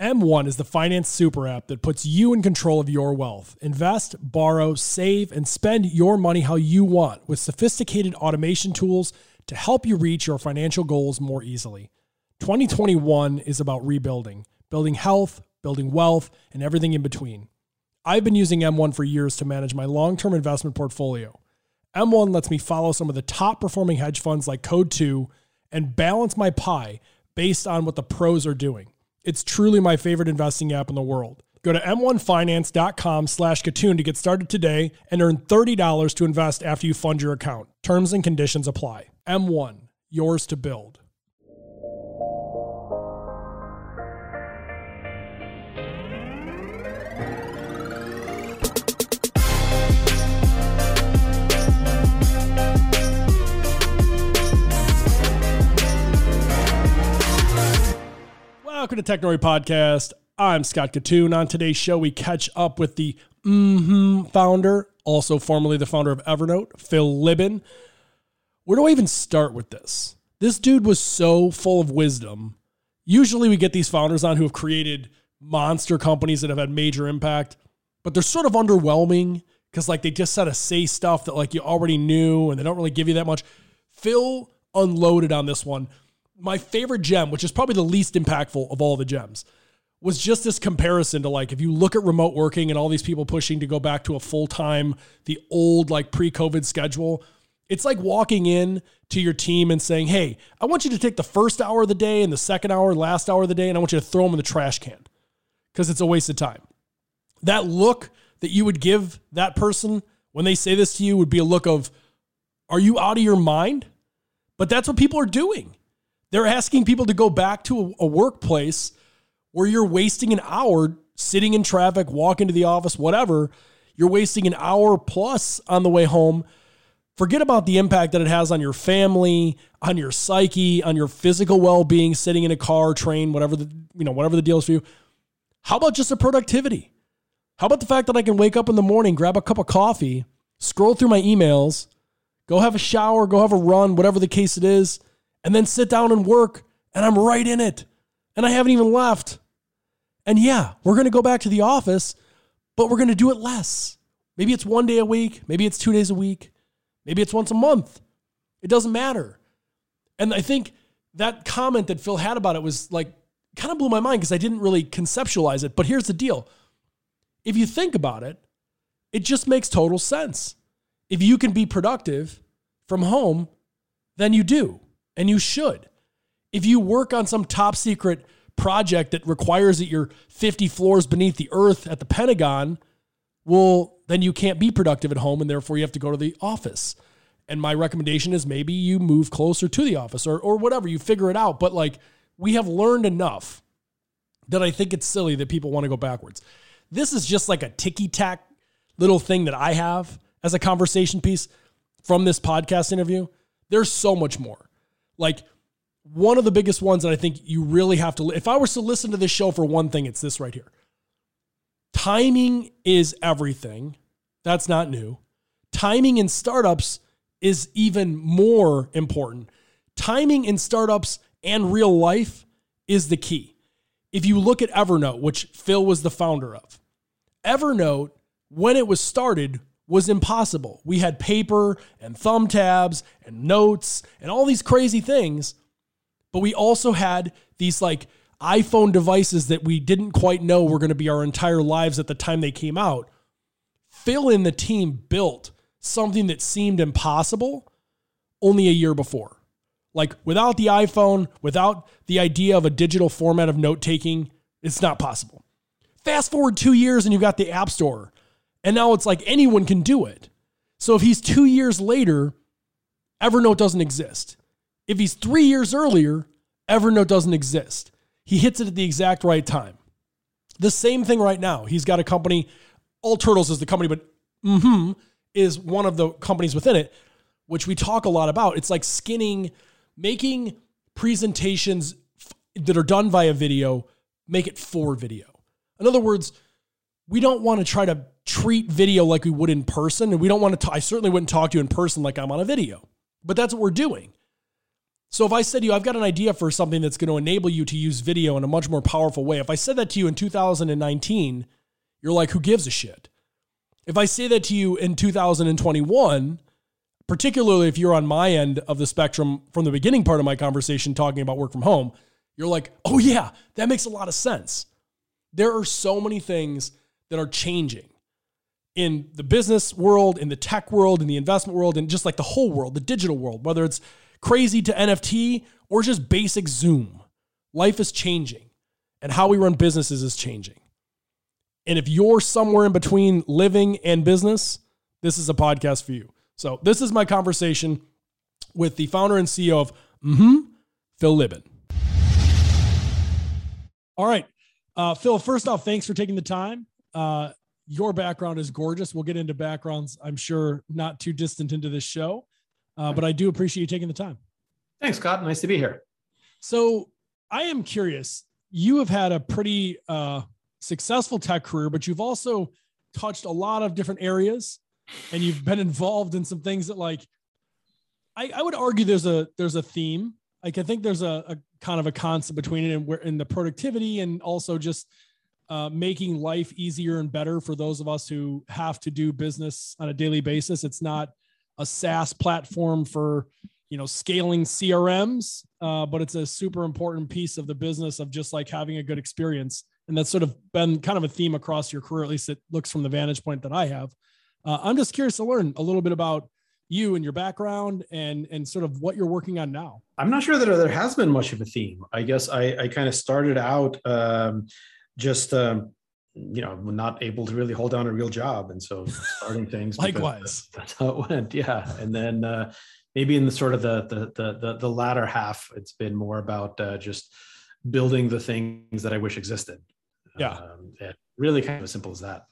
M1 is the finance super app that puts you in control of your wealth. Invest, borrow, save, and spend your money how you want with sophisticated automation tools to help you reach your financial goals more easily. 2021 is about rebuilding, building health, building wealth, and everything in between. I've been using M1 for years to manage my long term investment portfolio. M1 lets me follow some of the top performing hedge funds like Coatue and balance my pie based on what the pros are doing. It's truly my favorite investing app in the world. Go to m1finance.com slash Kitun to get started today and earn $30 to invest after you fund your account. Terms and conditions apply. M1, yours to build. Welcome to Technori Podcast. I'm Scott Kitun. On today's show, we catch up with the mm-hmm founder, also formerly the founder of Evernote, Phil Libin. Where do I even start with this? This dude was so full of wisdom. Usually we get these founders on who have created monster companies that have had major impact, but they're sort of underwhelming because like they just sort of say stuff that like you already knew and they don't really give you that much. Phil unloaded on this one my favorite gem, which is probably the least impactful of all the gems, was just this comparison to like if you look at remote working and all these people pushing to go back to a full time, the old like pre COVID schedule. It's like walking in to your team and saying, Hey, I want you to take the first hour of the day and the second hour, last hour of the day, and I want you to throw them in the trash can because it's a waste of time. That look that you would give that person when they say this to you would be a look of, Are you out of your mind? But that's what people are doing. They're asking people to go back to a, a workplace where you're wasting an hour sitting in traffic, walking to the office, whatever. You're wasting an hour plus on the way home. Forget about the impact that it has on your family, on your psyche, on your physical well-being, sitting in a car, train, whatever the you know, whatever the deal is for you. How about just the productivity? How about the fact that I can wake up in the morning, grab a cup of coffee, scroll through my emails, go have a shower, go have a run, whatever the case it is, and then sit down and work, and I'm right in it. And I haven't even left. And yeah, we're going to go back to the office, but we're going to do it less. Maybe it's one day a week, maybe it's two days a week, maybe it's once a month. It doesn't matter. And I think that comment that Phil had about it was like kind of blew my mind because I didn't really conceptualize it. But here's the deal if you think about it, it just makes total sense. If you can be productive from home, then you do and you should. If you work on some top secret project that requires that you're 50 floors beneath the earth at the Pentagon, well, then you can't be productive at home and therefore you have to go to the office. And my recommendation is maybe you move closer to the office or, or whatever, you figure it out. But like we have learned enough that I think it's silly that people want to go backwards. This is just like a ticky tack little thing that I have as a conversation piece from this podcast interview. There's so much more. Like one of the biggest ones that I think you really have to, if I was to listen to this show for one thing, it's this right here. Timing is everything. That's not new. Timing in startups is even more important. Timing in startups and real life is the key. If you look at Evernote, which Phil was the founder of, Evernote, when it was started, was impossible. We had paper and thumb tabs and notes and all these crazy things, but we also had these like iPhone devices that we didn't quite know were going to be our entire lives at the time they came out. Phil and the team built something that seemed impossible only a year before. Like without the iPhone, without the idea of a digital format of note taking, it's not possible. Fast forward two years and you've got the App Store and now it's like anyone can do it. So if he's two years later, Evernote doesn't exist. If he's three years earlier, Evernote doesn't exist. He hits it at the exact right time. The same thing right now. He's got a company, All Turtles is the company, but mm-hmm is one of the companies within it, which we talk a lot about. It's like skinning, making presentations that are done via video, make it for video. In other words, we don't want to try to treat video like we would in person. And we don't want to, I certainly wouldn't talk to you in person like I'm on a video, but that's what we're doing. So if I said to you, I've got an idea for something that's going to enable you to use video in a much more powerful way, if I said that to you in 2019, you're like, who gives a shit? If I say that to you in 2021, particularly if you're on my end of the spectrum from the beginning part of my conversation talking about work from home, you're like, oh yeah, that makes a lot of sense. There are so many things that are changing in the business world, in the tech world, in the investment world, and just like the whole world, the digital world, whether it's crazy to NFT or just basic Zoom. Life is changing and how we run businesses is changing. And if you're somewhere in between living and business, this is a podcast for you. So, this is my conversation with the founder and CEO of mm-hmm, Phil Libin. All right. Uh, Phil, first off, thanks for taking the time. Uh, your background is gorgeous. We'll get into backgrounds, I'm sure, not too distant into this show, uh, but I do appreciate you taking the time. Thanks, Scott. Nice to be here. So, I am curious. You have had a pretty uh, successful tech career, but you've also touched a lot of different areas, and you've been involved in some things that, like, I, I would argue there's a there's a theme. Like, I think there's a, a kind of a concept between it and where in the productivity and also just uh, making life easier and better for those of us who have to do business on a daily basis. It's not a SaaS platform for you know scaling CRMs, uh, but it's a super important piece of the business of just like having a good experience. And that's sort of been kind of a theme across your career, at least it looks from the vantage point that I have. Uh, I'm just curious to learn a little bit about you and your background and and sort of what you're working on now. I'm not sure that there has been much of a theme. I guess I, I kind of started out um, just um, you know not able to really hold down a real job, and so starting things. Likewise, that's how it went. Yeah, and then uh, maybe in the sort of the the the the, the latter half, it's been more about uh, just building the things that I wish existed. Yeah, um, really kind of as simple as that.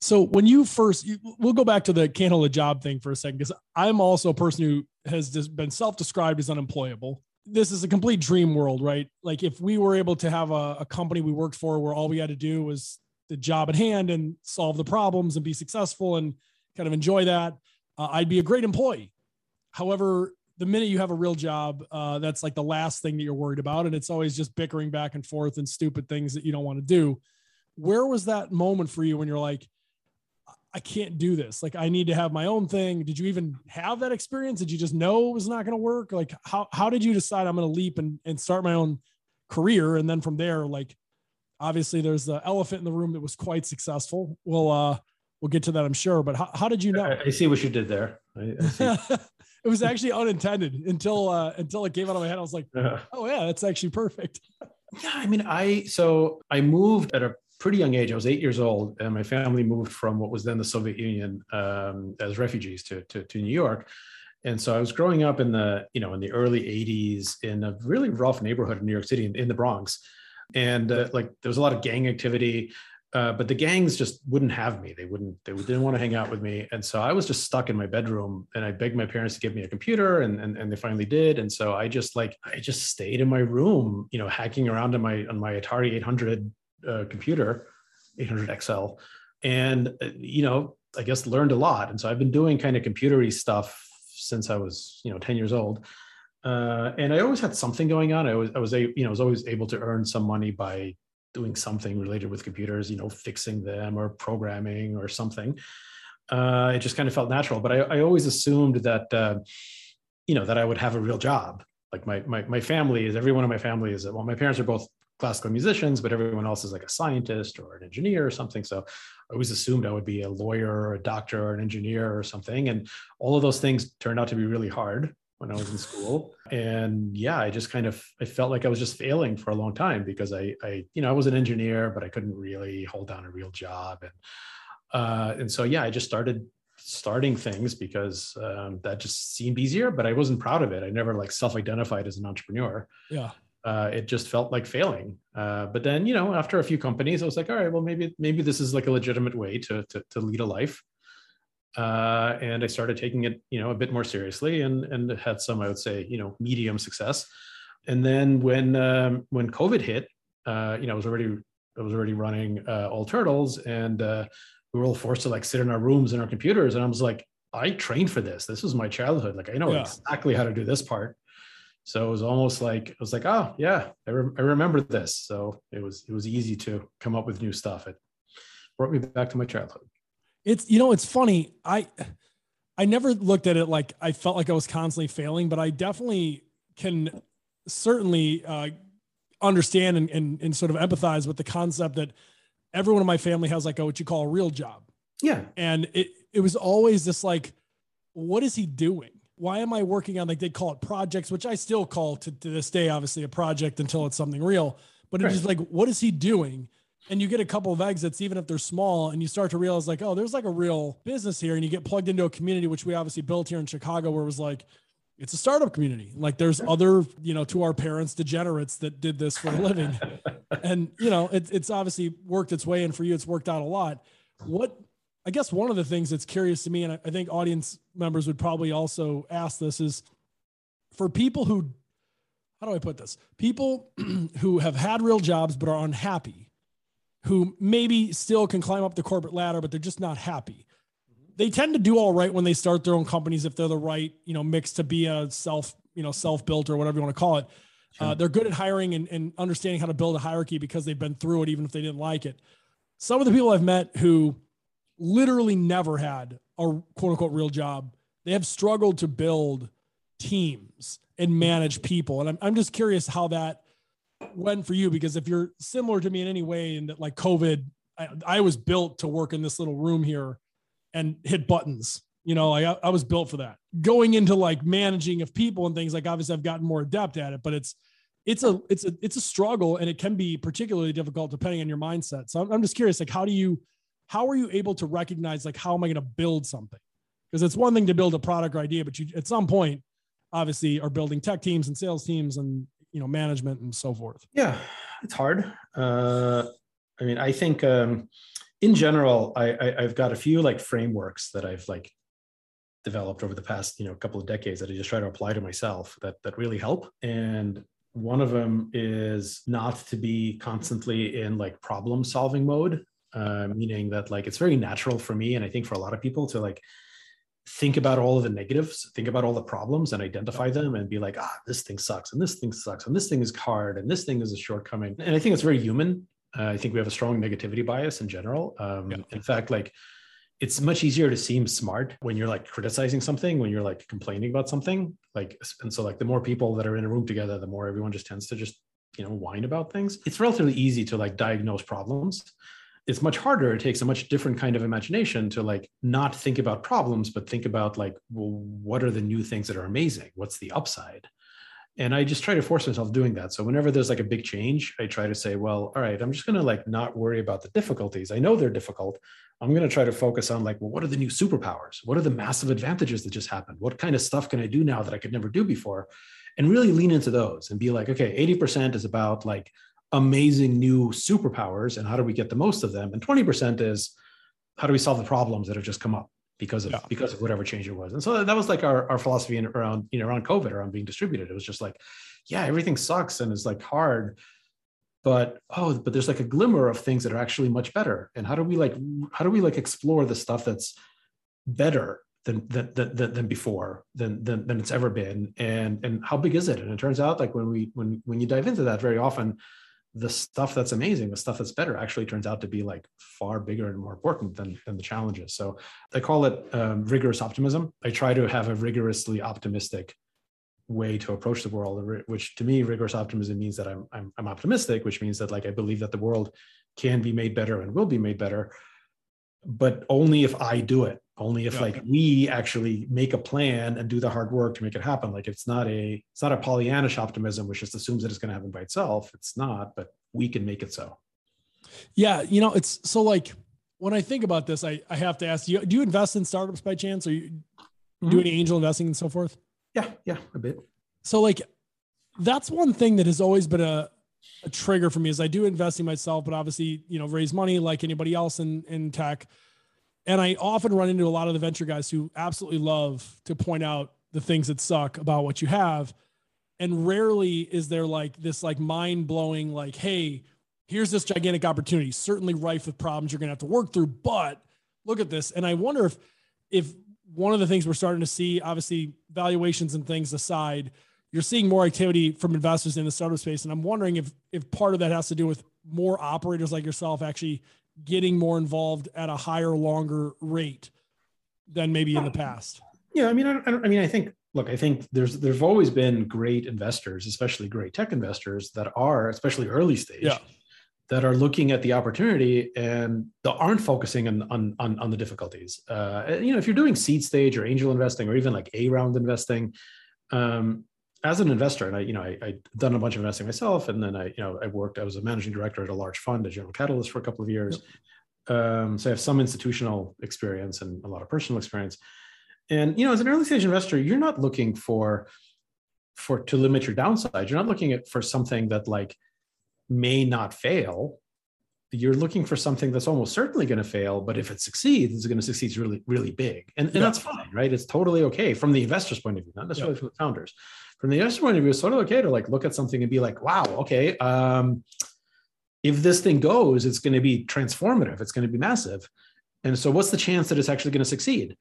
So when you first, we'll go back to the can't hold a job thing for a second because I'm also a person who has just been self-described as unemployable. This is a complete dream world, right? Like if we were able to have a, a company we worked for where all we had to do was the job at hand and solve the problems and be successful and kind of enjoy that, uh, I'd be a great employee. However, the minute you have a real job, uh, that's like the last thing that you're worried about, and it's always just bickering back and forth and stupid things that you don't want to do. Where was that moment for you when you're like, I can't do this. Like I need to have my own thing. Did you even have that experience? Did you just know it was not going to work? Like how how did you decide I'm going to leap and and start my own career? And then from there, like obviously there's the elephant in the room that was quite successful. We'll uh we'll get to that, I'm sure. But how, how did you know? I, I see what you did there. I, I it was actually unintended until uh until it came out of my head. I was like, oh yeah, that's actually perfect. yeah, I mean, I so I moved at a pretty young age. I was eight years old, and my family moved from what was then the Soviet Union um, as refugees to, to, to New York. And so I was growing up in the you know in the early '80s in a really rough neighborhood in New York City, in, in the Bronx, and uh, like there was a lot of gang activity. Uh, but the gangs just wouldn't have me. They wouldn't. They didn't want to hang out with me, and so I was just stuck in my bedroom. And I begged my parents to give me a computer, and and, and they finally did. And so I just like I just stayed in my room, you know, hacking around on my on my Atari 800 uh, computer, 800 XL, and uh, you know, I guess learned a lot. And so I've been doing kind of computery stuff since I was, you know, 10 years old. Uh, and I always had something going on. I was, I was, a, you know, was always able to earn some money by doing something related with computers, you know, fixing them or programming or something. Uh, it just kind of felt natural. But I, I always assumed that, uh, you know, that I would have a real job. Like my my my family is everyone in my family is well, my parents are both classical musicians, but everyone else is like a scientist or an engineer or something. So I always assumed I would be a lawyer or a doctor or an engineer or something. And all of those things turned out to be really hard when I was in school. And yeah, I just kind of I felt like I was just failing for a long time because I I you know I was an engineer, but I couldn't really hold down a real job. And uh, and so yeah, I just started starting things because um, that just seemed easier, but I wasn't proud of it. I never like self-identified as an entrepreneur. Yeah uh, it just felt like failing. Uh, but then, you know, after a few companies, I was like, all right, well, maybe maybe this is like a legitimate way to to, to lead a life. Uh, and I started taking it, you know, a bit more seriously, and and had some, I would say, you know, medium success. And then when um, when COVID hit, uh, you know, I was already I was already running uh, All Turtles, and uh, we were all forced to like sit in our rooms and our computers, and I was like, I trained for this. This was my childhood. Like I know yeah. exactly how to do this part So it was almost like I was like, oh yeah, I, re- I remember this. So it was it was easy to come up with new stuff. It brought me back to my childhood. It's you know it's funny. I I never looked at it like I felt like I was constantly failing, but I definitely can certainly uh, understand and, and, and sort of empathize with the concept that everyone in my family has like a, what you call a real job. Yeah. And it, it was always this like, what is he doing? Why am I working on like they call it projects, which I still call to, to this day, obviously a project until it's something real. But it's right. just like, what is he doing? And you get a couple of exits, even if they're small, and you start to realize like, oh, there's like a real business here. And you get plugged into a community, which we obviously built here in Chicago, where it was like, it's a startup community. Like there's other, you know, to our parents, degenerates that did this for a living. and, you know, it, it's obviously worked its way. And for you, it's worked out a lot. What, I guess one of the things that's curious to me, and I think audience members would probably also ask this is for people who, how do I put this? People who have had real jobs but are unhappy, who maybe still can climb up the corporate ladder, but they're just not happy they tend to do all right when they start their own companies if they're the right you know mix to be a self you know self built or whatever you want to call it. Sure. Uh, they're good at hiring and, and understanding how to build a hierarchy because they've been through it even if they didn't like it. Some of the people I've met who literally never had a quote unquote real job, they have struggled to build teams and manage people. And I'm, I'm just curious how that went for you because if you're similar to me in any way and that like COVID, I, I was built to work in this little room here and hit buttons. You know, like I, I was built for that. Going into like managing of people and things like obviously I've gotten more adept at it, but it's it's a it's a it's a struggle and it can be particularly difficult depending on your mindset. So I'm, I'm just curious, like how do you how are you able to recognize like how am I going to build something? Because it's one thing to build a product or idea, but you at some point obviously are building tech teams and sales teams and you know management and so forth. Yeah, it's hard. Uh, I mean, I think um, in general, I, I have got a few like frameworks that I've like developed over the past you know couple of decades that I just try to apply to myself that that really help. And one of them is not to be constantly in like problem solving mode, uh, meaning that like it's very natural for me and I think for a lot of people to like think about all of the negatives, think about all the problems and identify them and be like, ah, this thing sucks and this thing sucks and this thing is hard and this thing is a shortcoming. And I think it's very human uh, I think we have a strong negativity bias in general. Um, yeah. In fact, like it's much easier to seem smart when you're like criticizing something, when you're like complaining about something. Like, and so like the more people that are in a room together, the more everyone just tends to just you know whine about things. It's relatively easy to like diagnose problems. It's much harder. It takes a much different kind of imagination to like not think about problems, but think about like, well, what are the new things that are amazing? What's the upside? and i just try to force myself doing that so whenever there's like a big change i try to say well all right i'm just going to like not worry about the difficulties i know they're difficult i'm going to try to focus on like well what are the new superpowers what are the massive advantages that just happened what kind of stuff can i do now that i could never do before and really lean into those and be like okay 80% is about like amazing new superpowers and how do we get the most of them and 20% is how do we solve the problems that have just come up because of yeah. because of whatever change it was. And so that was like our, our philosophy in, around you know around COVID around being distributed. It was just like, yeah, everything sucks and it's like hard, but oh, but there's like a glimmer of things that are actually much better. And how do we like how do we like explore the stuff that's better than than than, than before than, than than it's ever been? And and how big is it? And it turns out like when we when when you dive into that, very often the stuff that's amazing, the stuff that's better, actually turns out to be like far bigger and more important than, than the challenges. So I call it um, rigorous optimism. I try to have a rigorously optimistic way to approach the world, which to me, rigorous optimism means that I'm, I'm, I'm optimistic, which means that like I believe that the world can be made better and will be made better, but only if I do it only if yeah. like we actually make a plan and do the hard work to make it happen. Like it's not a it's not a pollyannish optimism which just assumes that it's going to happen by itself. It's not but we can make it so. Yeah you know it's so like when i think about this i i have to ask you do you invest in startups by chance? Or you mm-hmm. do any angel investing and so forth? Yeah yeah a bit. So like that's one thing that has always been a a trigger for me is i do investing myself but obviously you know raise money like anybody else in in tech and I often run into a lot of the venture guys who absolutely love to point out the things that suck about what you have. And rarely is there like this like mind blowing, like, hey, here's this gigantic opportunity, certainly rife with problems you're gonna have to work through, but look at this. And I wonder if if one of the things we're starting to see, obviously valuations and things aside, you're seeing more activity from investors in the startup space. And I'm wondering if if part of that has to do with more operators like yourself actually getting more involved at a higher, longer rate than maybe in the past. Yeah, I mean, I, I mean, I think look, I think there's there's always been great investors, especially great tech investors that are, especially early stage, yeah. that are looking at the opportunity and that aren't focusing on on on, on the difficulties. Uh, you know, if you're doing seed stage or angel investing or even like A round investing, um, as an investor, and I, you know, I, I done a bunch of investing myself, and then I, you know, I worked. I was a managing director at a large fund, a General Catalyst, for a couple of years. Yep. Um, so I have some institutional experience and a lot of personal experience. And you know, as an early stage investor, you're not looking for for to limit your downside. You're not looking at for something that like may not fail. You're looking for something that's almost certainly going to fail, but if it succeeds, it's going to succeed really, really big. And, and yeah. that's fine, right? It's totally okay from the investor's point of view, not necessarily yeah. from the founders. From the investor's point of view, it's sort of okay to like look at something and be like, wow, okay, um, if this thing goes, it's going to be transformative, it's going to be massive. And so what's the chance that it's actually going to succeed?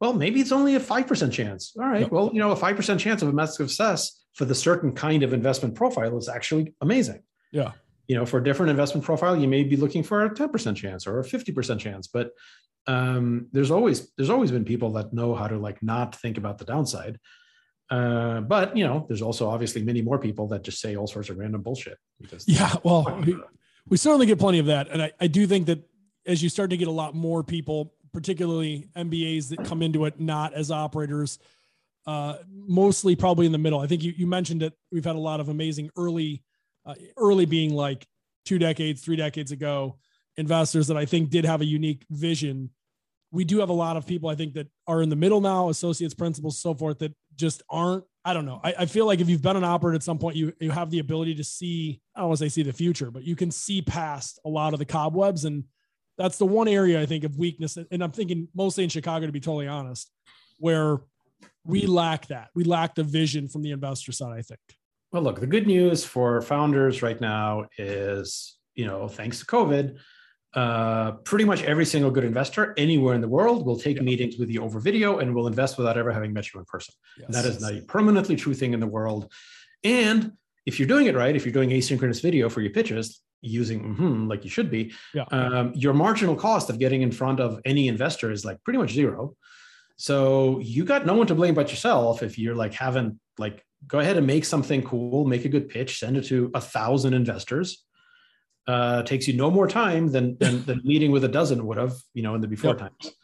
well, maybe it's only a 5% chance. All right. Well, you know, a 5% chance of a massive success for the certain kind of investment profile is actually amazing. Yeah. You know, for a different investment profile, you may be looking for a 10% chance or a 50% chance, but um, there's always there's always been people that know how to like not think about the downside. Uh, but you know, there's also obviously many more people that just say all sorts of random bullshit. Because yeah, well, we, we certainly get plenty of that, and I, I do think that as you start to get a lot more people particularly MBAs that come into it not as operators, uh, mostly probably in the middle. I think you, you mentioned that we've had a lot of amazing early, uh, early being like two decades, three decades ago, investors that I think did have a unique vision. We do have a lot of people I think that are in the middle now, associates, principals, so forth, that just aren't. I don't know. I, I feel like if you've been an operator at some point, you you have the ability to see. I don't want to say see the future, but you can see past a lot of the cobwebs and that's the one area I think of weakness. And I'm thinking mostly in Chicago, to be totally honest, where we lack that. We lack the vision from the investor side, I think. Well, look, the good news for founders right now is, you know, thanks to COVID, uh, pretty much every single good investor anywhere in the world will take yeah. meetings with you over video and will invest without ever having met you in person. Yes. that is a permanently true thing in the world. And if you're doing it right, if you're doing asynchronous video for your pitches, using mm-hmm, like you should be, yeah. um, your marginal cost of getting in front of any investor is like pretty much zero. So you got no one to blame but yourself if you're like haven't like go ahead and make something cool, make a good pitch, send it to a thousand investors. Uh, takes you no more time than, than than meeting with a dozen would have, you know, in the before yep. times.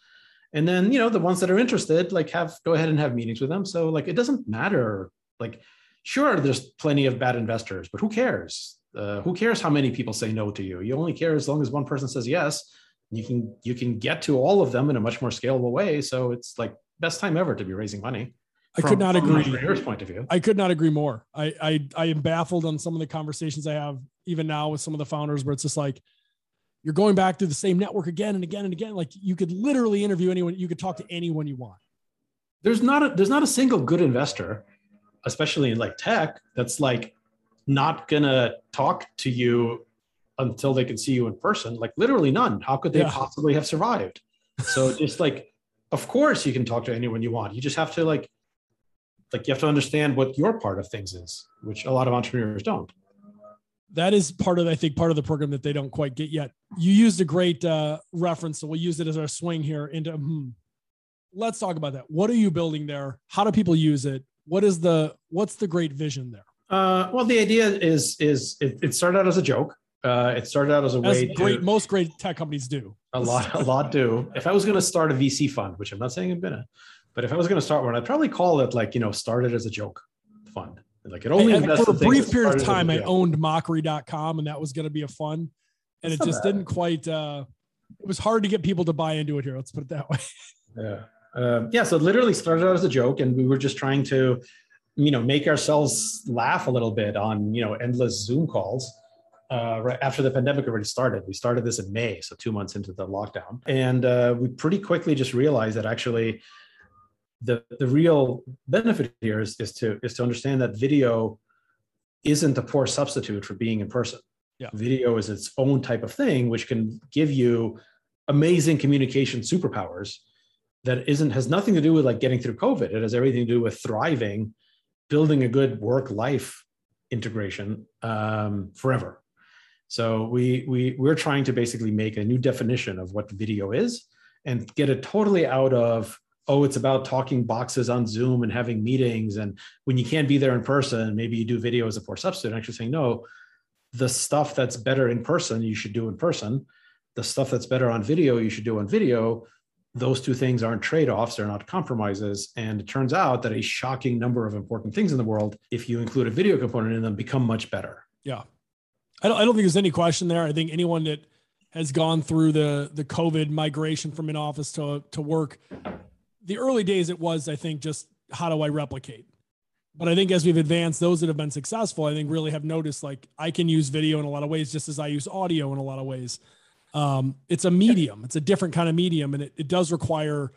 And then you know the ones that are interested, like have go ahead and have meetings with them. So like it doesn't matter. Like sure, there's plenty of bad investors, but who cares? uh, who cares how many people say no to you you only care as long as one person says yes you can you can get to all of them in a much more scalable way so it's like best time ever to be raising money I could not agree. From point of view, I could not agree more. I, I I am baffled on some of the conversations I have even now with some of the founders, where it's just like you're going back to the same network again and again and again. Like you could literally interview anyone, you could talk to anyone you want. There's not a there's not a single good investor, especially in like tech, that's like not gonna talk to you until they can see you in person like literally none how could they yeah. possibly have survived so just like of course you can talk to anyone you want you just have to like like you have to understand what your part of things is which a lot of entrepreneurs don't that is part of i think part of the program that they don't quite get yet you used a great uh, reference so we'll use it as our swing here into hmm. let's talk about that what are you building there how do people use it what is the what's the great vision there uh, well, the idea is is it, it started out as a joke. Uh, it started out as a as way great, to, most great tech companies do. A lot, a lot do. If I was going to start a VC fund, which I'm not saying I'm gonna, but if I was going to start one, I'd probably call it like you know, started as a joke fund. Like it only for a brief period of time, I owned Mockery.com, and that was going to be a fun, and That's it just bad. didn't quite. Uh, it was hard to get people to buy into it here. Let's put it that way. Yeah. Um, yeah. So literally started out as a joke, and we were just trying to you know make ourselves laugh a little bit on you know endless zoom calls uh, right after the pandemic already started we started this in may so two months into the lockdown and uh, we pretty quickly just realized that actually the the real benefit here is, is to is to understand that video isn't a poor substitute for being in person yeah. video is its own type of thing which can give you amazing communication superpowers that isn't has nothing to do with like getting through covid it has everything to do with thriving building a good work life integration um, forever. So we we we're trying to basically make a new definition of what video is and get it totally out of oh it's about talking boxes on Zoom and having meetings. And when you can't be there in person maybe you do video as a poor substitute. Actually saying no, the stuff that's better in person you should do in person. The stuff that's better on video you should do on video. Those two things aren't trade-offs they're not compromises. And it turns out that a shocking number of important things in the world if you include a video component in them become much better. Yeah. I don't, I don't think there's any question there. I think anyone that has gone through the the covid migration from in office to to work the early days it was i think just how do i replicate? But i think as we've advanced those that have been successful i think really have noticed like i can use video in a lot of ways just as i use audio in a lot of ways. Um, it's a medium. It's a different kind of medium and it, it does require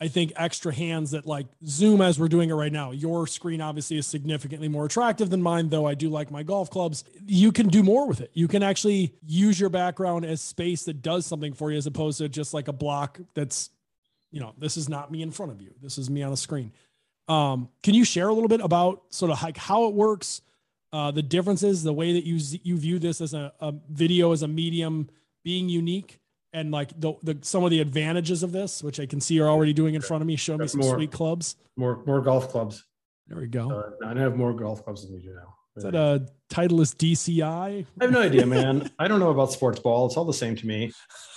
i think extra hands that like zoom as we're doing it right now your screen obviously is significantly more attractive than mine though i do like my golf clubs. You can do more with it. You can actually use your background as space that does something for you as opposed to just like a block that's you know this is not me in front of you this is me on a screen um, can you share a little bit about sort of like how it works uh, the differences the way that you you view this as a, a video as a medium being unique and like the, the some of the advantages of this, which I can see you're already doing in front of me. Show me some more, sweet clubs. More more golf clubs. There we go. Uh, I have more golf clubs than you do now. Is that a Titleist DCI? I have no idea, man. I don't know about sports ball. It's all the same to me.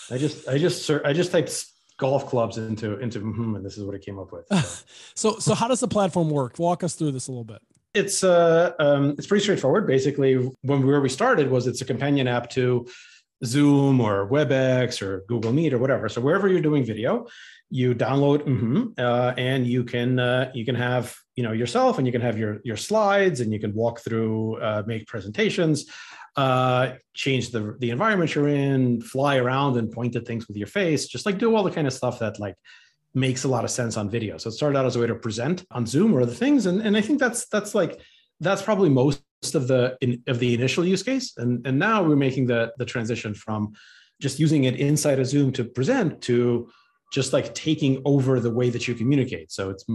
I just I just I just typed golf clubs into into mm-hmm, and this is what it came up with. So. so so how does the platform work? Walk us through this a little bit. It's uh um, it's pretty straightforward. Basically, when where we started was it's a companion app to Zoom or WebEx or Google Meet or whatever. So wherever you're doing video, you download mm-hmm, uh, and you can uh, you can have you know yourself and you can have your your slides and you can walk through uh, make presentations uh, change the the environment you're in fly around and point at things with your face just like do all the kind of stuff that like makes a lot of sense on video so it started out as a way to present on zoom or other things and, and i think that's that's like that's probably most of the in, of the initial use case, and and now we're making the the transition from just using it inside of Zoom to present to just like taking over the way that you communicate. So it's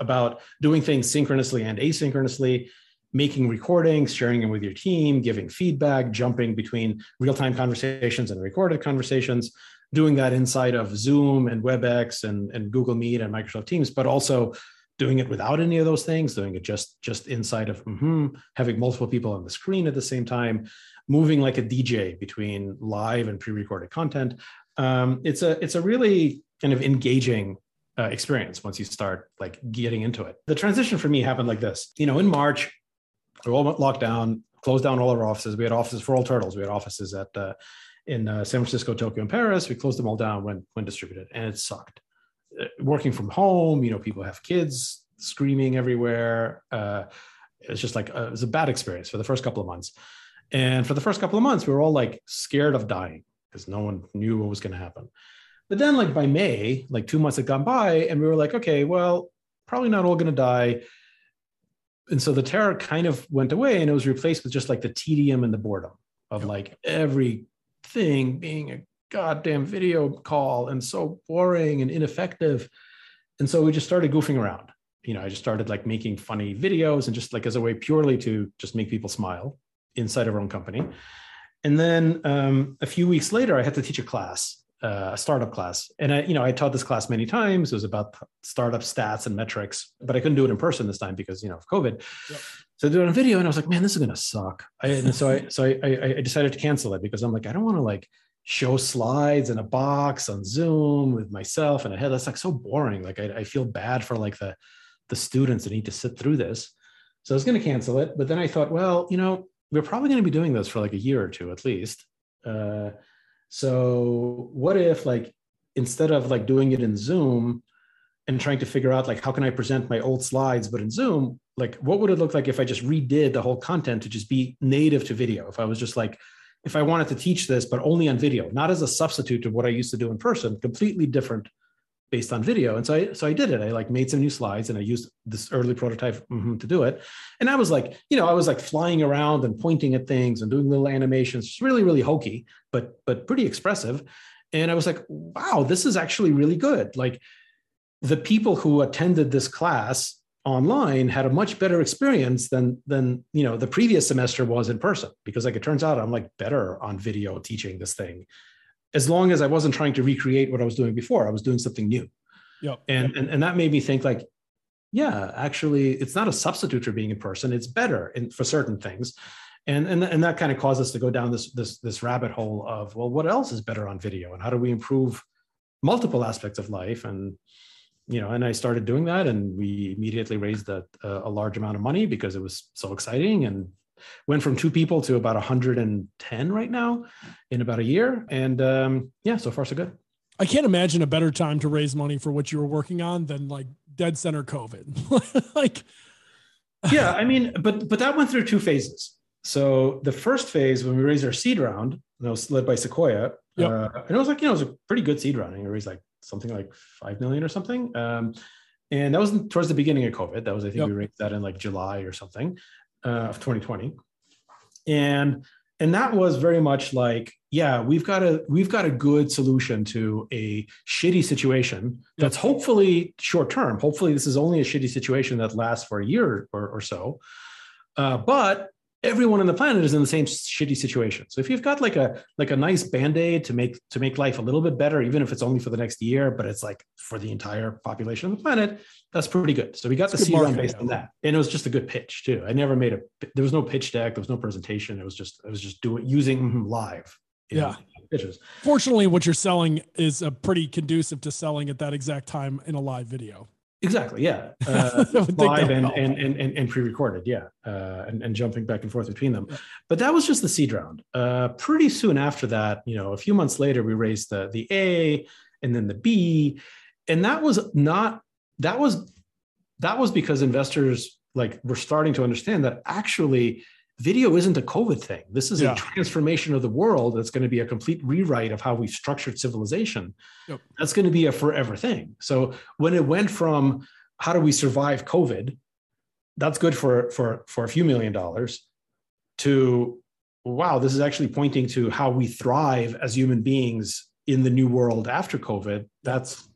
about doing things synchronously and asynchronously, making recordings, sharing them with your team, giving feedback, jumping between real-time conversations and recorded conversations, doing that inside of Zoom and WebEx and, and Google Meet and Microsoft Teams, but also doing it without any of those things, doing it just just inside of mm-hmm, having multiple people on the screen at the same time, moving like a DJ between live and pre-recorded content. Um, it's a it's a really kind of engaging uh, experience once you start like getting into it. The transition for me happened like this. You know, in March, we all went locked down, closed down all our offices. We had offices for all turtles. We had offices at uh, in uh, San Francisco, Tokyo, and Paris. We closed them all down when when distributed, and it sucked. Uh, working from home, you know, people have kids screaming everywhere. Uh, it's just like uh, it was a bad experience for the first couple of months. And for the first couple of months, we were all like scared of dying because no one knew what was going to happen. But then, like by May, like two months had gone by, and we were like, okay, well, probably not all going to die. And so the terror kind of went away, and it was replaced with just like the tedium and the boredom of like everything being a goddamn video call and so boring and ineffective. And so we just started goofing around. You know, I just started like making funny videos and just like as a way purely to just make people smile inside of our own company. And then um, a few weeks later, I had to teach a class, uh, a startup class. And I, you know, I taught this class many times. It was about startup stats and metrics, but I couldn't do it in person this time because you know of COVID. Yep. So I did it on video, and I was like, man, this is gonna suck. I, and so I, so I, I, I decided to cancel it because I'm like, I don't want to like show slides in a box on Zoom with myself and a head. That's like so boring. Like I, I feel bad for like the the students that need to sit through this. So I was going to cancel it, but then I thought, well, you know, we're probably going to be doing this for like a year or two at least. Uh, so what if like instead of like doing it in Zoom and trying to figure out like how can I present my old slides but in Zoom, like what would it look like if I just redid the whole content to just be native to video? If I was just like if I wanted to teach this, but only on video, not as a substitute of what I used to do in person, completely different based on video. And so I, so I did it. I like made some new slides and I used this early prototype mm-hmm, to do it. And I was like, you know, I was like flying around and pointing at things and doing little animations, just really, really hokey, but, but pretty expressive. And I was like, wow, this is actually really good. Like the people who attended this class online had a much better experience than than you know the previous semester was in person because like it turns out i'm like better on video teaching this thing as long as i wasn't trying to recreate what i was doing before i was doing something new. Yep. and and, and that made me think like yeah actually it's not a substitute for being in person. It's better in, for certain things. And and, and that kind of caused us to go down this this this rabbit hole of well what else is better on video? And how do we improve multiple aspects of life? And you know and i started doing that and we immediately raised a, a large amount of money because it was so exciting and went from two people to about 110 right now in about a year and um, yeah so far so good I can't imagine a better time to raise money for what you were working on than like dead center COVID. like, yeah, I mean, but but that went through two phases. So the first phase when we raised our seed round, that was led by Sequoia, Yep. uh, and it was like you know it was a pretty good seed round. I think we raised like something like five million or something, um, and that was towards the beginning of COVID. That was I think Yep. we raised that in like July or something uh, of 2020, and and that was very much like yeah we've got a we've got a good solution to a shitty situation that's hopefully short term hopefully this is only a shitty situation that lasts for a year or, or so. Uh, but everyone on the planet is in the same shitty situation. So if you've got like a like a nice band-aid to make to make life a little bit better even if it's only for the next year but it's like for the entire population of the planet that's pretty good. So we got That's the seed round based on that. And it was just a good pitch too. I never made a there was no pitch deck there was no presentation. It was just i was just doing using mm-hmm, live in Yeah. pitches. Fortunately, what you're selling is a pretty conducive to selling at that exact time in a live video. Exactly. Yeah. Uh, I would think live and, and, and, and, and pre-recorded. Yeah. Uh, and, and jumping back and forth between them. But that was just the seed round. Uh, pretty soon after that, you know, a few months later, we raised the, the A and then the B. And that was not, that was, that was because investors like were starting to understand that actually video isn't a COVID thing. This is Yeah. a transformation of the world that's going to be a complete rewrite of how we've structured civilization. Yep. That's going to be a forever thing. So when it went from how do we survive COVID, that's good for for for a few million dollars, to wow, this is actually pointing to how we thrive as human beings in the new world after COVID. That's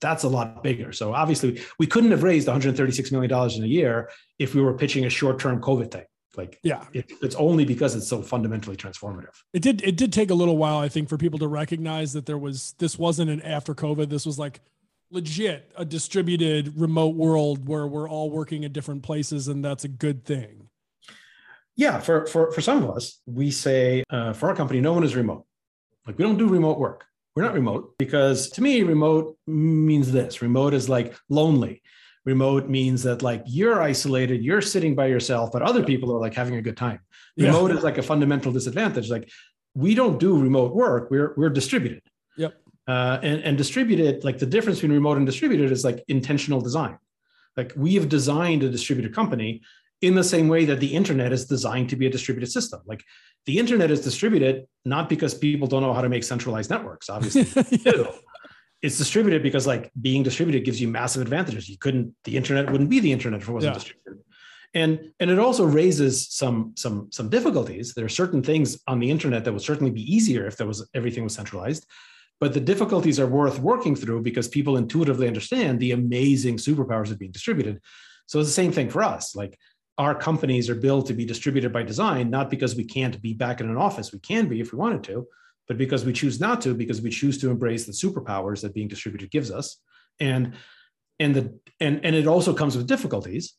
that's a lot bigger. So obviously, we couldn't have raised 136 million dollars in a year if we were pitching a short-term COVID thing. Like Yeah. it, it's only because it's so fundamentally transformative. It did it did take a little while, I think, for people to recognize that there was this wasn't an after COVID. This was like legit a distributed remote world where we're all working in different places, and that's a good thing. Yeah, for for for some of us, we say uh, for our company, no one is remote. Like we don't do remote work. We're not remote because to me, remote means this. Remote is like lonely. Remote means that like you're isolated, you're sitting by yourself, but other people are like having a good time. Yeah. Remote is like a fundamental disadvantage. Like we don't do remote work. We're we're distributed. Yep. Uh, and and distributed, like the difference between remote and distributed is like intentional design. Like we have designed a distributed company in the same way that the internet is designed to be a distributed system. Like the internet is distributed not because people don't know how to make centralized networks, obviously. do. It's distributed because like being distributed gives you massive advantages. You couldn't, the internet wouldn't be the internet if it wasn't Yeah. distributed. And and it also raises some some some difficulties. There are certain things on the internet that would certainly be easier if there was everything was centralized. But the difficulties are worth working through because people intuitively understand the amazing superpowers of being distributed. So it's the same thing for us. Like our companies are built to be distributed by design, not because we can't be back in an office. We can be if we wanted to, but because we choose not to, because we choose to embrace the superpowers that being distributed gives us. And and the and and it also comes with difficulties,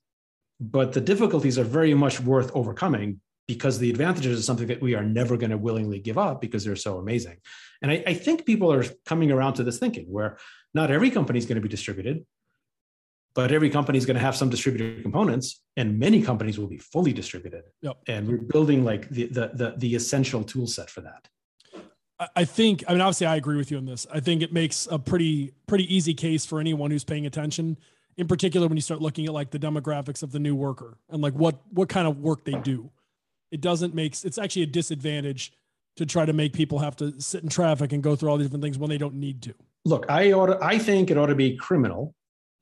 but the difficulties are very much worth overcoming because the advantages is something that we are never going to willingly give up because they're so amazing. And I, I think people are coming around to this thinking where not every company is going to be distributed, but every company is going to have some distributed components, and many companies will be fully distributed. Yep. And we're building like the the the, the essential tool set for that. I- think, I mean, obviously, I agree with you on this. I think it makes a pretty, pretty easy case for anyone who's paying attention. In particular, when you start looking at like the demographics of the new worker and like what what kind of work they do, it doesn't make it's actually a disadvantage to try to make people have to sit in traffic and go through all these different things when they don't need to. Look, I ought to, I think it ought to be criminal.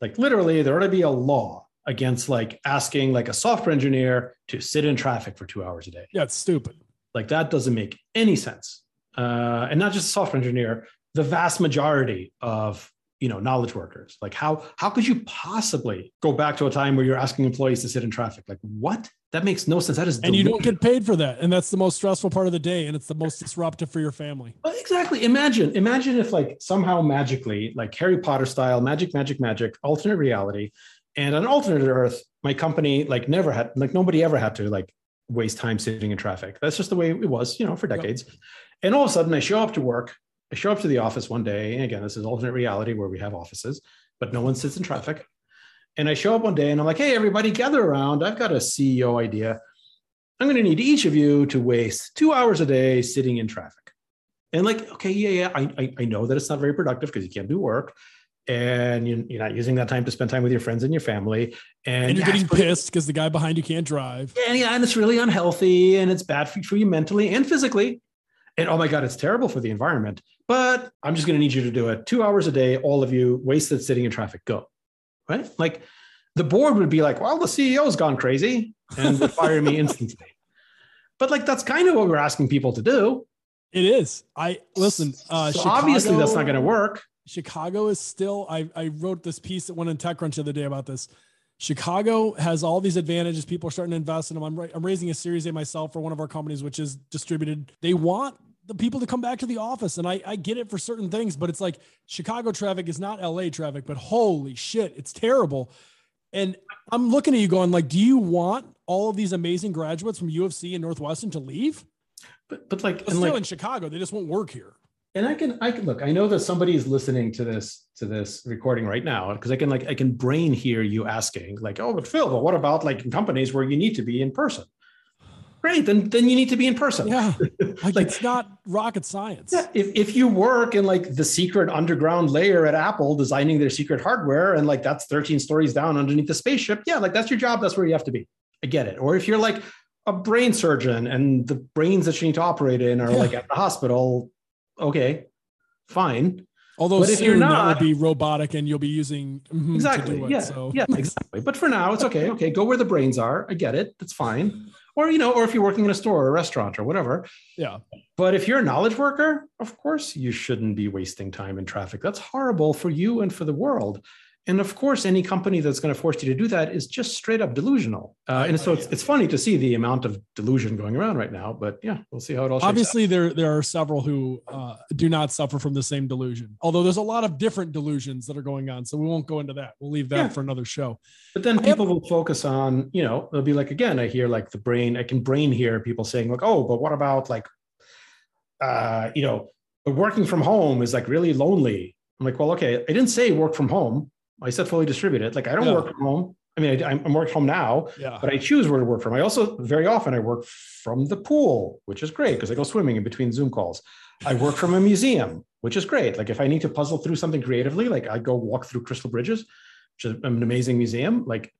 Like literally, there ought to be a law against like asking like a software engineer to sit in traffic for two hours a day. Yeah, it's stupid. Like that doesn't make any sense. Uh, and not just a software engineer, the vast majority of you know knowledge workers. Like how how could you possibly go back to a time where you're asking employees to sit in traffic? Like what? That makes no sense. That is and you don't get paid for that. And that's the most stressful part of the day. And it's the most disruptive for your family. Well, exactly. Imagine imagine if like somehow magically like harry potter style magic magic magic alternate reality. And on alternate earth my company like never had like nobody ever had to like waste time sitting in traffic. That's just the way it was you know for decades. yep. And all of a sudden i show up to work I show up to the office one day, and again, this is alternate reality where we have offices, but no one sits in traffic. And I show up one day and I'm like, hey, everybody, gather around. I've got a CEO idea. I'm going to need each of you to waste two hours a day sitting in traffic. And like, okay, yeah, yeah, I, I, I know that it's not very productive because you can't do work and you're, you're, not using that time to spend time with your friends and your family. And, and you're getting pissed because the guy behind you can't drive. Yeah, yeah, and it's really unhealthy and it's bad for you mentally and physically and oh my god it's terrible for the environment but i'm just going to need you to do it. Two hours a day all of you wasted sitting in traffic. Go right? Like the board would be like well the ceo's gone crazy and would fire me instantly. But like that's kind of what we're asking people to do. It is. I listen uh so Chicago, obviously that's not going to work. Chicago is still I, I wrote this piece that went in techcrunch the other day about this. Chicago has all these advantages. People are starting to invest in them. I'm, I'm raising a Series A myself for one of our companies, which is distributed. They want the people to come back to the office. And I, I get it for certain things, but it's like Chicago traffic is not LA traffic, but holy shit, it's terrible. And I'm looking at you going like, do you want all of these amazing graduates from UFC and Northwestern to leave? But but like, but still like, in Chicago, they just won't work here. And I can I can look. I know that somebody is listening to this to this recording right now because I can like I can brain hear you asking like, oh, but Phil, but what about like companies where you need to be in person? Great, then then you need to be in person. Yeah, like, like it's not rocket science. Yeah, if if you work in like the secret underground layer at Apple, designing their secret hardware, and like that's 13 stories down underneath the spaceship, yeah, like that's your job. That's where you have to be. I get it. Or if you're like a brain surgeon and the brains that you need to operate in are yeah. like at the hospital, okay, fine. Although but if you're not, that would be robotic, and you'll be using mm-hmm exactly, it, yeah, so. yeah, exactly. But for now, it's okay. Okay, go where the brains are. I get it. That's fine or you know or if you're working in a store or a restaurant or whatever. Yeah. But if you're a knowledge worker of course you shouldn't be wasting time in traffic. That's horrible for you and for the world and of course any company that's going to force you to do that is just straight up delusional uh, and so it's, it's funny to see the amount of delusion going around right now but yeah we'll see how it all obviously out. there there are several who uh, do not suffer from the same delusion although there's a lot of different delusions that are going on so we won't go into that we'll leave that yeah. for another show but then people will focus on you know they'll be like again i hear like the brain i can brain hear people saying like oh but what about like uh you know working from home is like really lonely i'm like well okay i didn't say work from home I said fully distributed. Like I don't yeah. work from home. I mean, I, am working home now, yeah. but I choose where to work from. I also very often I work from the pool, which is great because I go swimming in between Zoom calls. I work from a museum, which is great. Like if I need to puzzle through something creatively, like I go walk through Crystal Bridges, which is an amazing museum. Like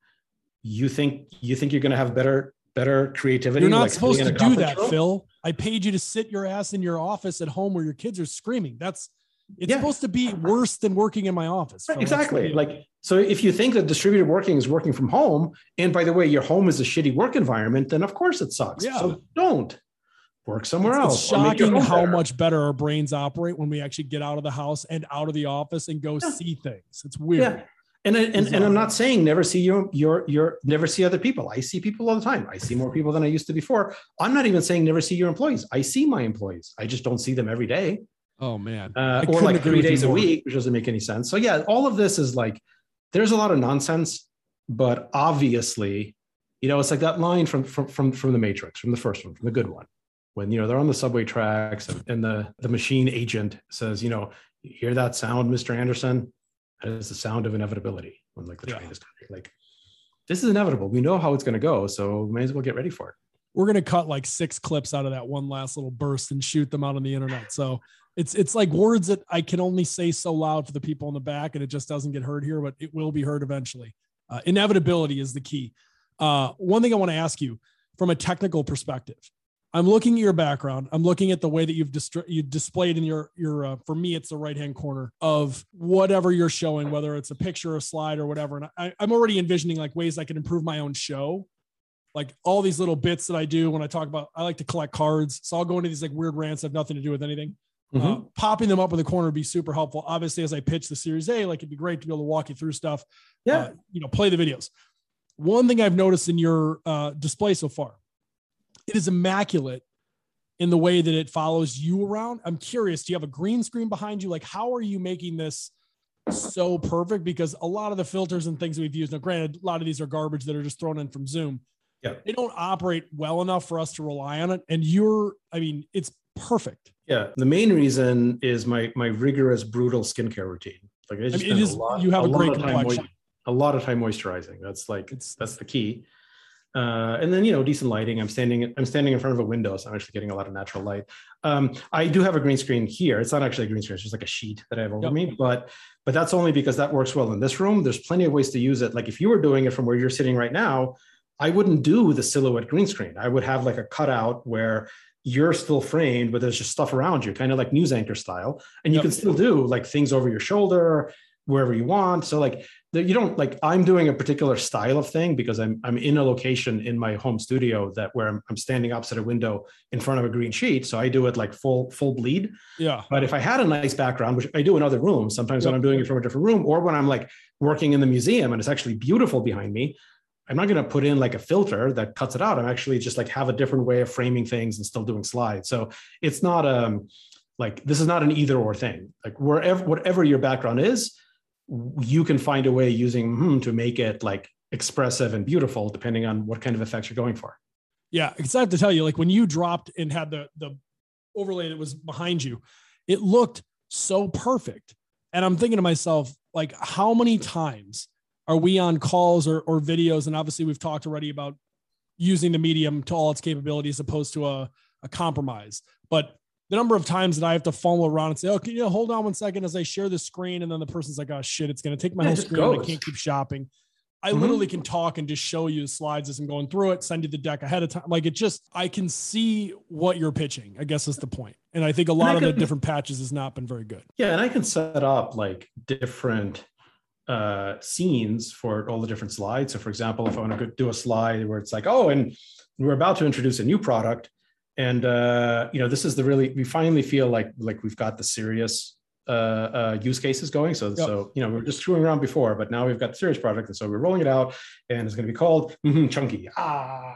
you think you think you're going to have better better creativity. You're not like supposed to do that, room? Phil. I paid you to sit your ass in your office at home where your kids are screaming. That's it's yeah. supposed to be worse than working in my office. Right, exactly. Like, so if you think that distributed working is working from home, and by the way, your home is a shitty work environment, then of course it sucks. Yeah. So don't work somewhere it's, else. It's shocking how better. much better our brains operate when we actually get out of the house and out of the office and go yeah. see things. It's weird. Yeah. And, and, and I'm not saying never see your your your never see other people. I see people all the time. I see more people than I used to before. I'm not even saying never see your employees. I see my employees. I just don't see them every day. Oh man. Uh, or like three days a week, which doesn't make any sense. So yeah, all of this is like there's a lot of nonsense, but obviously, you know, it's like that line from from from, from the Matrix, from the first one, from the good one. When you know they're on the subway tracks and, the the machine agent says, you know, you hear that sound, Mr. Anderson? That is the sound of inevitability when like the train yeah. is coming. Like this is inevitable. We know how it's going to go, so we may as well get ready for it. We're going to cut like six clips out of that one last little burst and shoot them out on the internet. So it's it's like words that I can only say so loud for the people in the back, and it just doesn't get heard here, but it will be heard eventually. Uh, inevitability is the key. Uh, one thing I want to ask you from a technical perspective, I'm looking at your background. I'm looking at the way that you've dist- you displayed in your your. Uh, for me, it's the right hand corner of whatever you're showing, whether it's a picture, a slide, or whatever. And I, I'm already envisioning like ways I can improve my own show like all these little bits that I do when I talk about I like to collect cards. So I'll go into these like weird rants that have nothing to do with anything Uh, mm-hmm. popping them up in the corner would be super helpful. Obviously, as I pitch the Series A, like it'd be great to be able to walk you through stuff. Yeah. Uh, you know, play the videos. One thing I've noticed in your uh, display so far, it is immaculate in the way that it follows you around. I'm curious, do you have a green screen behind you? Like, how are you making this so perfect? Because a lot of the filters and things we've used, now granted, a lot of these are garbage that are just thrown in from Zoom. Yeah. They don't operate well enough for us to rely on it. And you're, I mean, it's perfect. Yeah. The main reason is my my rigorous, brutal skincare routine. Like I just I mean, it is, lot, you have a, a great complexion. A lot of time moisturizing. That's like it's, that's the key. Uh, and then you know decent lighting. I'm standing I'm standing in front of a window, so I'm actually getting a lot of natural light. Um, I do have a green screen here. It's not actually a green screen; it's just like a sheet that I have over yep. me. But but that's only because that works well in this room. There's plenty of ways to use it. Like if you were doing it from where you're sitting right now, I wouldn't do the silhouette green screen. I would have like a cutout where you're still framed, but there's just stuff around you, kind of like news anchor style. And you yep. can still do like things over your shoulder, wherever you want. So like you don't like I'm doing a particular style of thing because I'm I'm in a location in my home studio that where I'm, I'm standing opposite a window in front of a green sheet. So I do it like full full bleed. Yeah. But if I had a nice background, which I do in other rooms, sometimes yep. when I'm doing it from a different room, or when I'm like working in the museum and it's actually beautiful behind me, I'm not going to put in like a filter that cuts it out. I'm actually just like have a different way of framing things and still doing slides. So it's not um like this is not an either or thing. Like wherever whatever your background is, you can find a way using hmm to make it like expressive and beautiful, depending on what kind of effects you're going for. Yeah, because I have to tell you, like when you dropped and had the the overlay that was behind you, it looked so perfect. And I'm thinking to myself, like, how many times are we on calls or, or videos? And obviously, we've talked already about using the medium to all its capabilities, opposed to a, a compromise. But the number of times that I have to fumble around and say, "Oh, can you hold on one second as I share the screen?" and then the person's like, "Oh shit, it's going to take my yeah, whole screen. I can't keep shopping." I mm-hmm. literally can talk and just show you the slides as I'm going through it, send you the deck ahead of time. Like it just, I can see what you're pitching. I guess is the point. And I think a lot of can, the different patches has not been very good. Yeah, and I can set up like different uh, scenes for all the different slides. So, for example, if I want to do a slide where it's like, oh, and we're about to introduce a new product, and uh, you know, this is the really we finally feel like like we've got the serious uh, uh, use cases going. So, yep. so you know, we are just screwing around before, but now we've got the serious product, and so we're rolling it out, and it's going to be called mm-hmm, Chunky. Ah,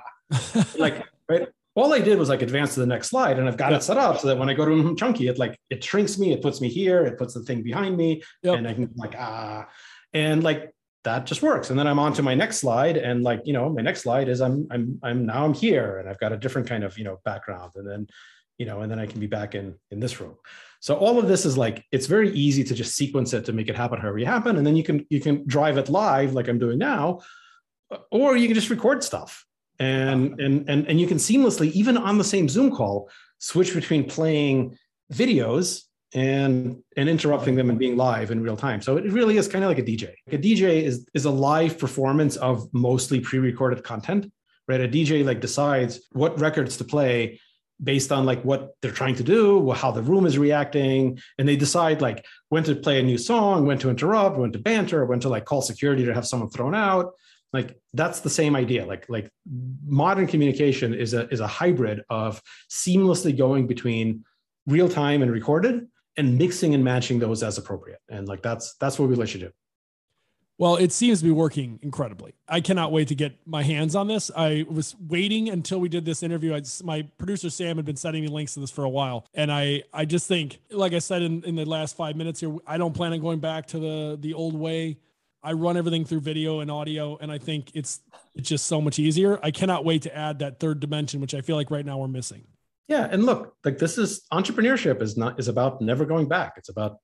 like right. All I did was like advance to the next slide, and I've got yep. it set up so that when I go to mm-hmm, Chunky, it like it shrinks me, it puts me here, it puts the thing behind me, yep. and I can like ah and like that just works. And then i'm on to my next slide. And like you know my next slide is i'm i'm i'm now i'm here and i've got a different kind of you know background. And then you know and then i can be back in in this room. So all of this is like it's very easy to just sequence it to make it happen however you happen. And then you can you can drive it live like i'm doing now or you can just record stuff. And and and, and you can seamlessly even on the same zoom call switch between playing videos and and interrupting them and being live in real time. So it really is kind of like a DJ. a DJ is is a live performance of mostly pre-recorded content, right? A DJ like decides what records to play based on like what they're trying to do, how the room is reacting, and they decide like when to play a new song, when to interrupt, when to banter, when to like call security to have someone thrown out. Like that's the same idea. Like like modern communication is a is a hybrid of seamlessly going between real time and recorded and mixing and matching those as appropriate. And like that's that's what we let you do. Well, it seems to be working incredibly. I cannot wait to get my hands on this. I was waiting until we did this interview. I, my producer Sam had been sending me links to this for a while, and I I just think, like I said in, in the last five minutes here, I don't plan on going back to the the old way. I run everything through video and audio, and I think it's it's just so much easier. I cannot wait to add that third dimension, which I feel like right now we're missing. Yeah, and look, like this is entrepreneurship is not is about never going back. It's about,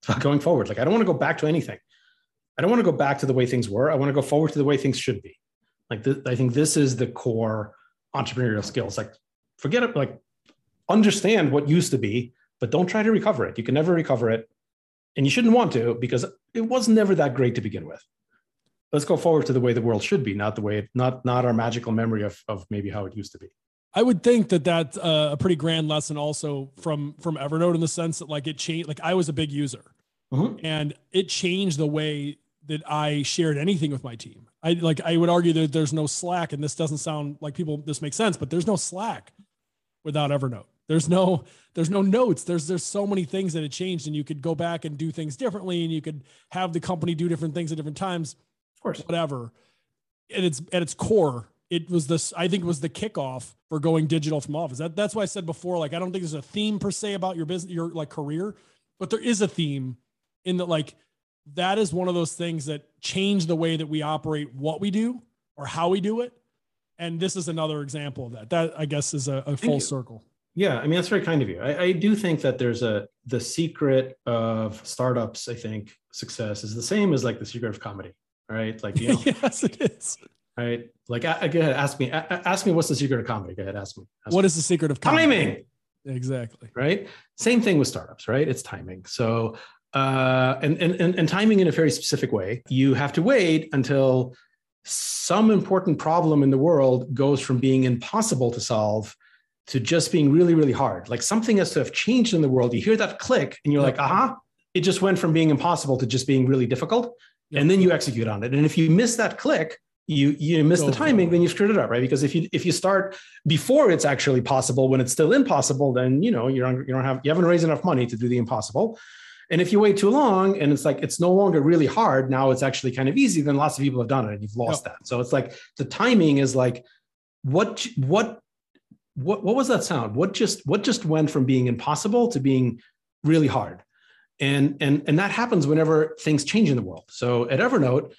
it's about going forward. Like I don't want to go back to anything. I don't want to go back to the way things were. I want to go forward to the way things should be. Like th- I think this is the core entrepreneurial skills. Like forget it. Like understand what used to be, but don't try to recover it. You can never recover it, and you shouldn't want to because it was never that great to begin with. Let's go forward to the way the world should be, not the way not not our magical memory of of maybe how it used to be. I would think that that's a pretty grand lesson also from from Evernote in the sense that like it changed. Like I was a big user, mm-hmm. and it changed the way that I shared anything with my team. I like I would argue that there's no Slack, and this doesn't sound like people. This makes sense, but there's no Slack without Evernote. There's no there's no notes. There's there's so many things that had changed, and you could go back and do things differently, and you could have the company do different things at different times. Of course, whatever. At its at its core, it was this. I think it was the kickoff for going digital from office. That, that's why I said before. Like I don't think there's a theme per se about your business, your like career, but there is a theme in that like that is one of those things that change the way that we operate what we do or how we do it and this is another example of that that i guess is a, a full circle yeah i mean that's very kind of you I, I, do think that there's a the secret of startups i think success is the same as like the secret of comedy right like you know, yes it is right like I, go ahead ask me ask me what's the secret of comedy go ahead ask me ask What me. is the secret of comedy? timing exactly right same thing with startups right it's timing so uh and, and and and timing in a very specific way you have to wait until some important problem in the world goes from being impossible to solve to just being really, really hard. Like something has to have changed in the world. You hear that click and you're like, aha, it just went from being impossible to just being really difficult. And then you execute on it. And if you miss that click, you you miss the timing, then you screwed it up, right? Because if you if you start before it's actually possible, when it's still impossible, then you know you don't you don't have you haven't raised enough money to do the impossible. And if you wait too long and it's like it's no longer really hard, now it's actually kind of easy, then lots of people have done it and you've lost yep. that. So it's like the timing is like what what what what was that sound? What just what just went from being impossible to being really hard? And and and that happens whenever things change in the world. So at Evernote,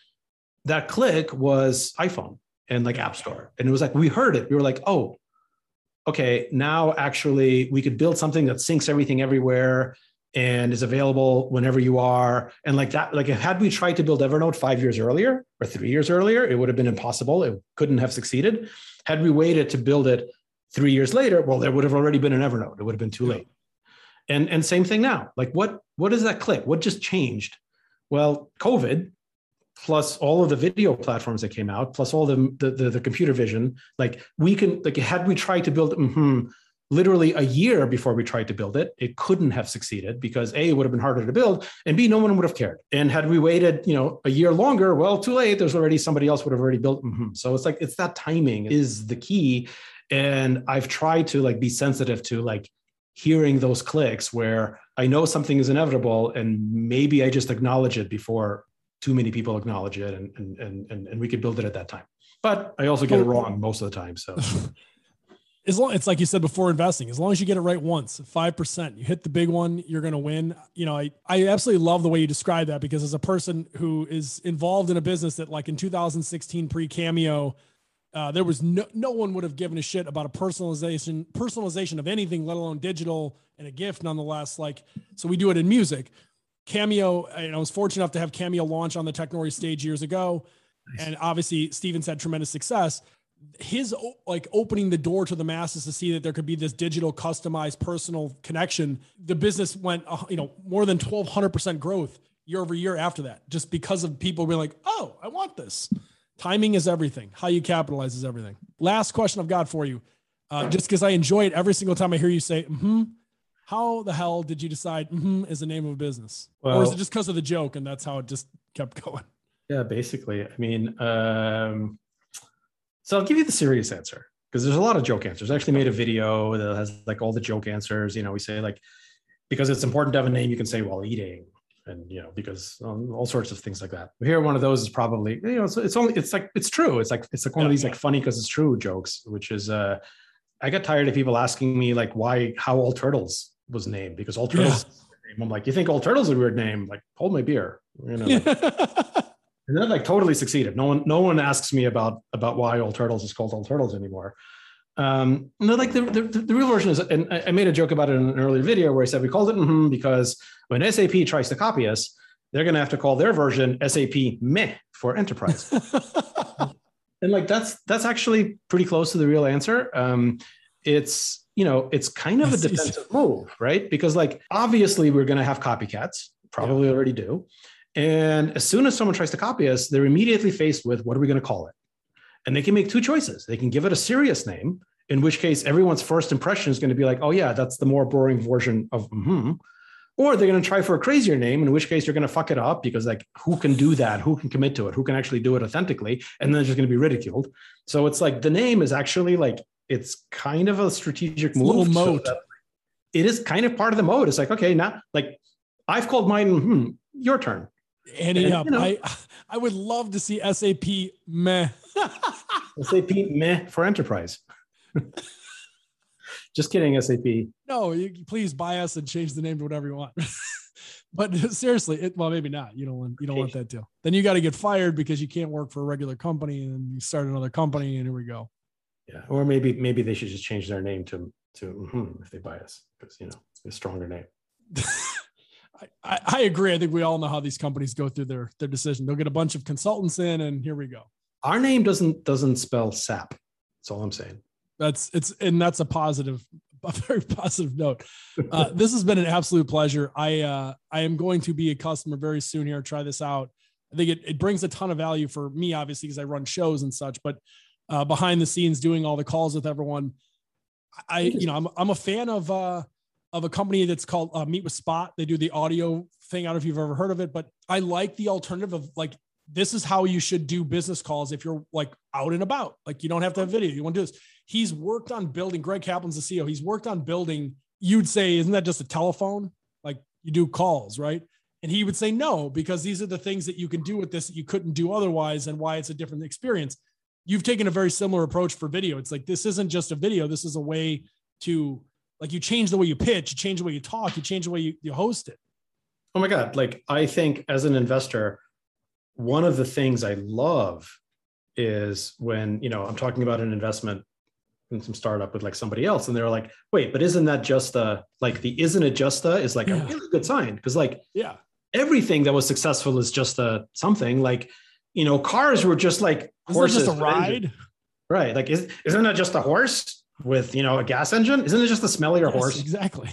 that click was iPhone and like App Store. And it was like we heard it. We were like, oh, okay, now actually we could build something that syncs everything everywhere and is available whenever you are. And like that, like had we tried to build Evernote five years earlier or three years earlier, it would have been impossible. It couldn't have succeeded. Had we waited to build it three years later, well, there would have already been an Evernote. It would have been too late. And and same thing now. Like what what is that click? What just changed? Well, COVID plus all of the video platforms that came out, plus all the the, the, the computer vision. Like we can like had we tried to build mm-hmm, literally a year before we tried to build it it couldn't have succeeded because a it would have been harder to build and b no one would have cared and had we waited you know a year longer well too late there's already somebody else would have already built mm-hmm. so it's like it's that timing is the key and i've tried to like be sensitive to like hearing those clicks where i know something is inevitable and maybe i just acknowledge it before too many people acknowledge it and and and, and we could build it at that time. But i also get it wrong most of the time so. As long it's like you said before investing. As long as you get it right once 5% you hit the big one you're going to win. You know I, I absolutely love the way you describe that because as a person who is involved in a business that like in 2016 pre cameo uh, there was no, no one would have given a shit about a personalization personalization of anything let alone digital and a gift nonetheless like so we do it in music cameo and i was fortunate enough to have cameo launch on the technori stage years ago. Nice. and obviously steven's had tremendous success. His like opening the door to the masses to see that there could be this digital customized personal connection the business went uh, you know more than 1200% growth year over year after that just because of people being like oh i want this. Timing is everything. How you capitalize is everything. Last question i've got for you uh, just because i enjoy it every single time i hear you say hmm how the hell did you decide hmm is the name of a business well, or is it just because of the joke and that's how it just kept going yeah basically i mean um so I'll give you the serious answer because there's a lot of joke answers. I actually made a video that has like all the joke answers. You know, we say like because it's important to have a name, you can say while eating, and you know because um, all sorts of things like that. Here, one of those is probably you know it's, it's only it's like it's true. It's like it's like one yeah, of these yeah. like funny because it's true jokes, which is uh I got tired of people asking me like why how all turtles was named because all turtles. Yeah. I'm like, you think all turtles is a weird name? Like, hold my beer. You know. Like, and that like totally succeeded. No one, no one asks me about about why All Turtles is called All Turtles anymore. Um, no, like the, the, the real version is, and I made a joke about it in an earlier video where I said we called it mm-hmm because when SAP tries to copy us, they're going to have to call their version SAP Meh for enterprise. and like that's that's actually pretty close to the real answer. Um, it's you know it's kind of a defensive move, right? Because like obviously we're going to have copycats, probably yeah. already do. And as soon as someone tries to copy us, they're immediately faced with what are we going to call it? And they can make two choices. They can give it a serious name, in which case everyone's first impression is going to be like, oh, yeah, that's the more boring version of mm-hmm. Or they're going to try for a crazier name, in which case you're going to fuck it up because, like, who can do that? Who can commit to it? Who can actually do it authentically? And then it's just going to be ridiculed. So it's like the name is actually like, it's kind of a strategic move. Little. So it is kind of part of the mode. It's like, okay, now like I've called mine, hmm, your turn. Andy, and, you know, I I would love to see SAP meh. SAP meh for enterprise. Just kidding, SAP. No, you, please buy us and change the name to whatever you want. but seriously, it, well, maybe not. You don't want you don't want that deal. Then you got to get fired because you can't work for a regular company, and you start another company, and here we go. Yeah, or maybe maybe they should just change their name to to mm-hmm, if they buy us because you know it's a stronger name. I, I agree. I think we all know how these companies go through their their decision. They'll get a bunch of consultants in, and here we go. Our name doesn't doesn't spell SAP. That's all I'm saying. That's it's and that's a positive, a very positive note. Uh, this has been an absolute pleasure. I uh, I am going to be a customer very soon here. Try this out. I think it, it brings a ton of value for me, obviously, because I run shows and such. But uh, behind the scenes, doing all the calls with everyone, I you know I'm I'm a fan of uh, of a company that's called uh, Meet with Spot. They do the audio thing. I don't know if you've ever heard of it, but I like the alternative of like this is how you should do business calls if you're like out and about. Like you don't have to have video. You want to do this. He's worked on building. Greg Kaplan's the CEO. He's worked on building. You'd say, isn't that just a telephone? Like you do calls, right? And he would say no because these are the things that you can do with this that you couldn't do otherwise, and why it's a different experience. You've taken a very similar approach for video. It's like this isn't just a video. This is a way to like you change the way you pitch, you change the way you talk, you change the way you, you host it. Oh my God. Like I think as an investor, one of the things I love is when, you know, I'm talking about an investment in some startup with like somebody else and they're like, wait, but isn't that just a like the isn't it just a is like yeah. a really good sign. Cause like yeah, everything that was successful is just a something like, you know, cars were just like horses. just a ride. Right. Like is, isn't that just a horse? with you know a gas engine? Isn't it just the smellier yes, horse? Exactly.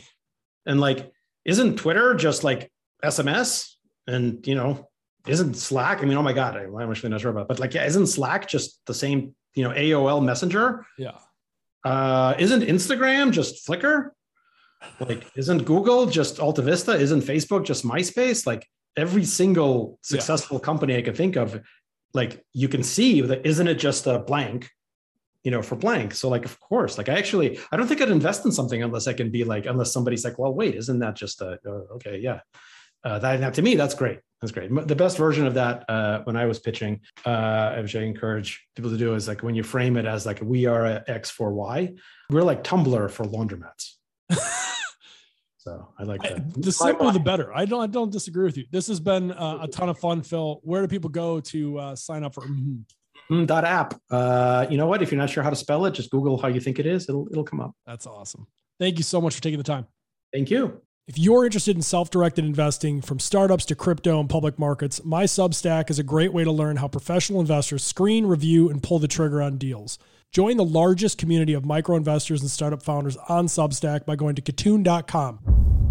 And like, isn't Twitter just like SMS? And you know, isn't Slack? I mean, oh my god, I'm actually not sure about, it. but like, yeah, isn't Slack just the same? You know, AOL Messenger. Yeah. Uh, isn't Instagram just Flickr? Like, isn't Google just Alta Vista? Isn't Facebook just MySpace? Like, every single successful yeah. company I can think of, like, you can see that isn't it just a blank? you know, for blank. So like, of course, like I actually, I don't think I'd invest in something unless I can be like, unless somebody's like, well, wait, isn't that just a, uh, okay, yeah. Uh, that, that to me, that's great. That's great. The best version of that uh, when I was pitching, uh, which I encourage people to do, is like when you frame it as like we are a X for Y, we're like Tumblr for laundromats. so I like that. I, the simpler the better. I don't. I don't disagree with you. This has been uh, a ton of fun, Phil. Where do people go to uh, sign up for? Mm-hmm. Mm, dot app. Uh, you know what? If you're not sure how to spell it, just Google how you think it is. It'll it'll come up. That's awesome. Thank you so much for taking the time. Thank you. If you're interested in self-directed investing from startups to crypto and public markets, my Substack is a great way to learn how professional investors screen, review, and pull the trigger on deals. Join the largest community of micro investors and startup founders on Substack by going to kitun.com.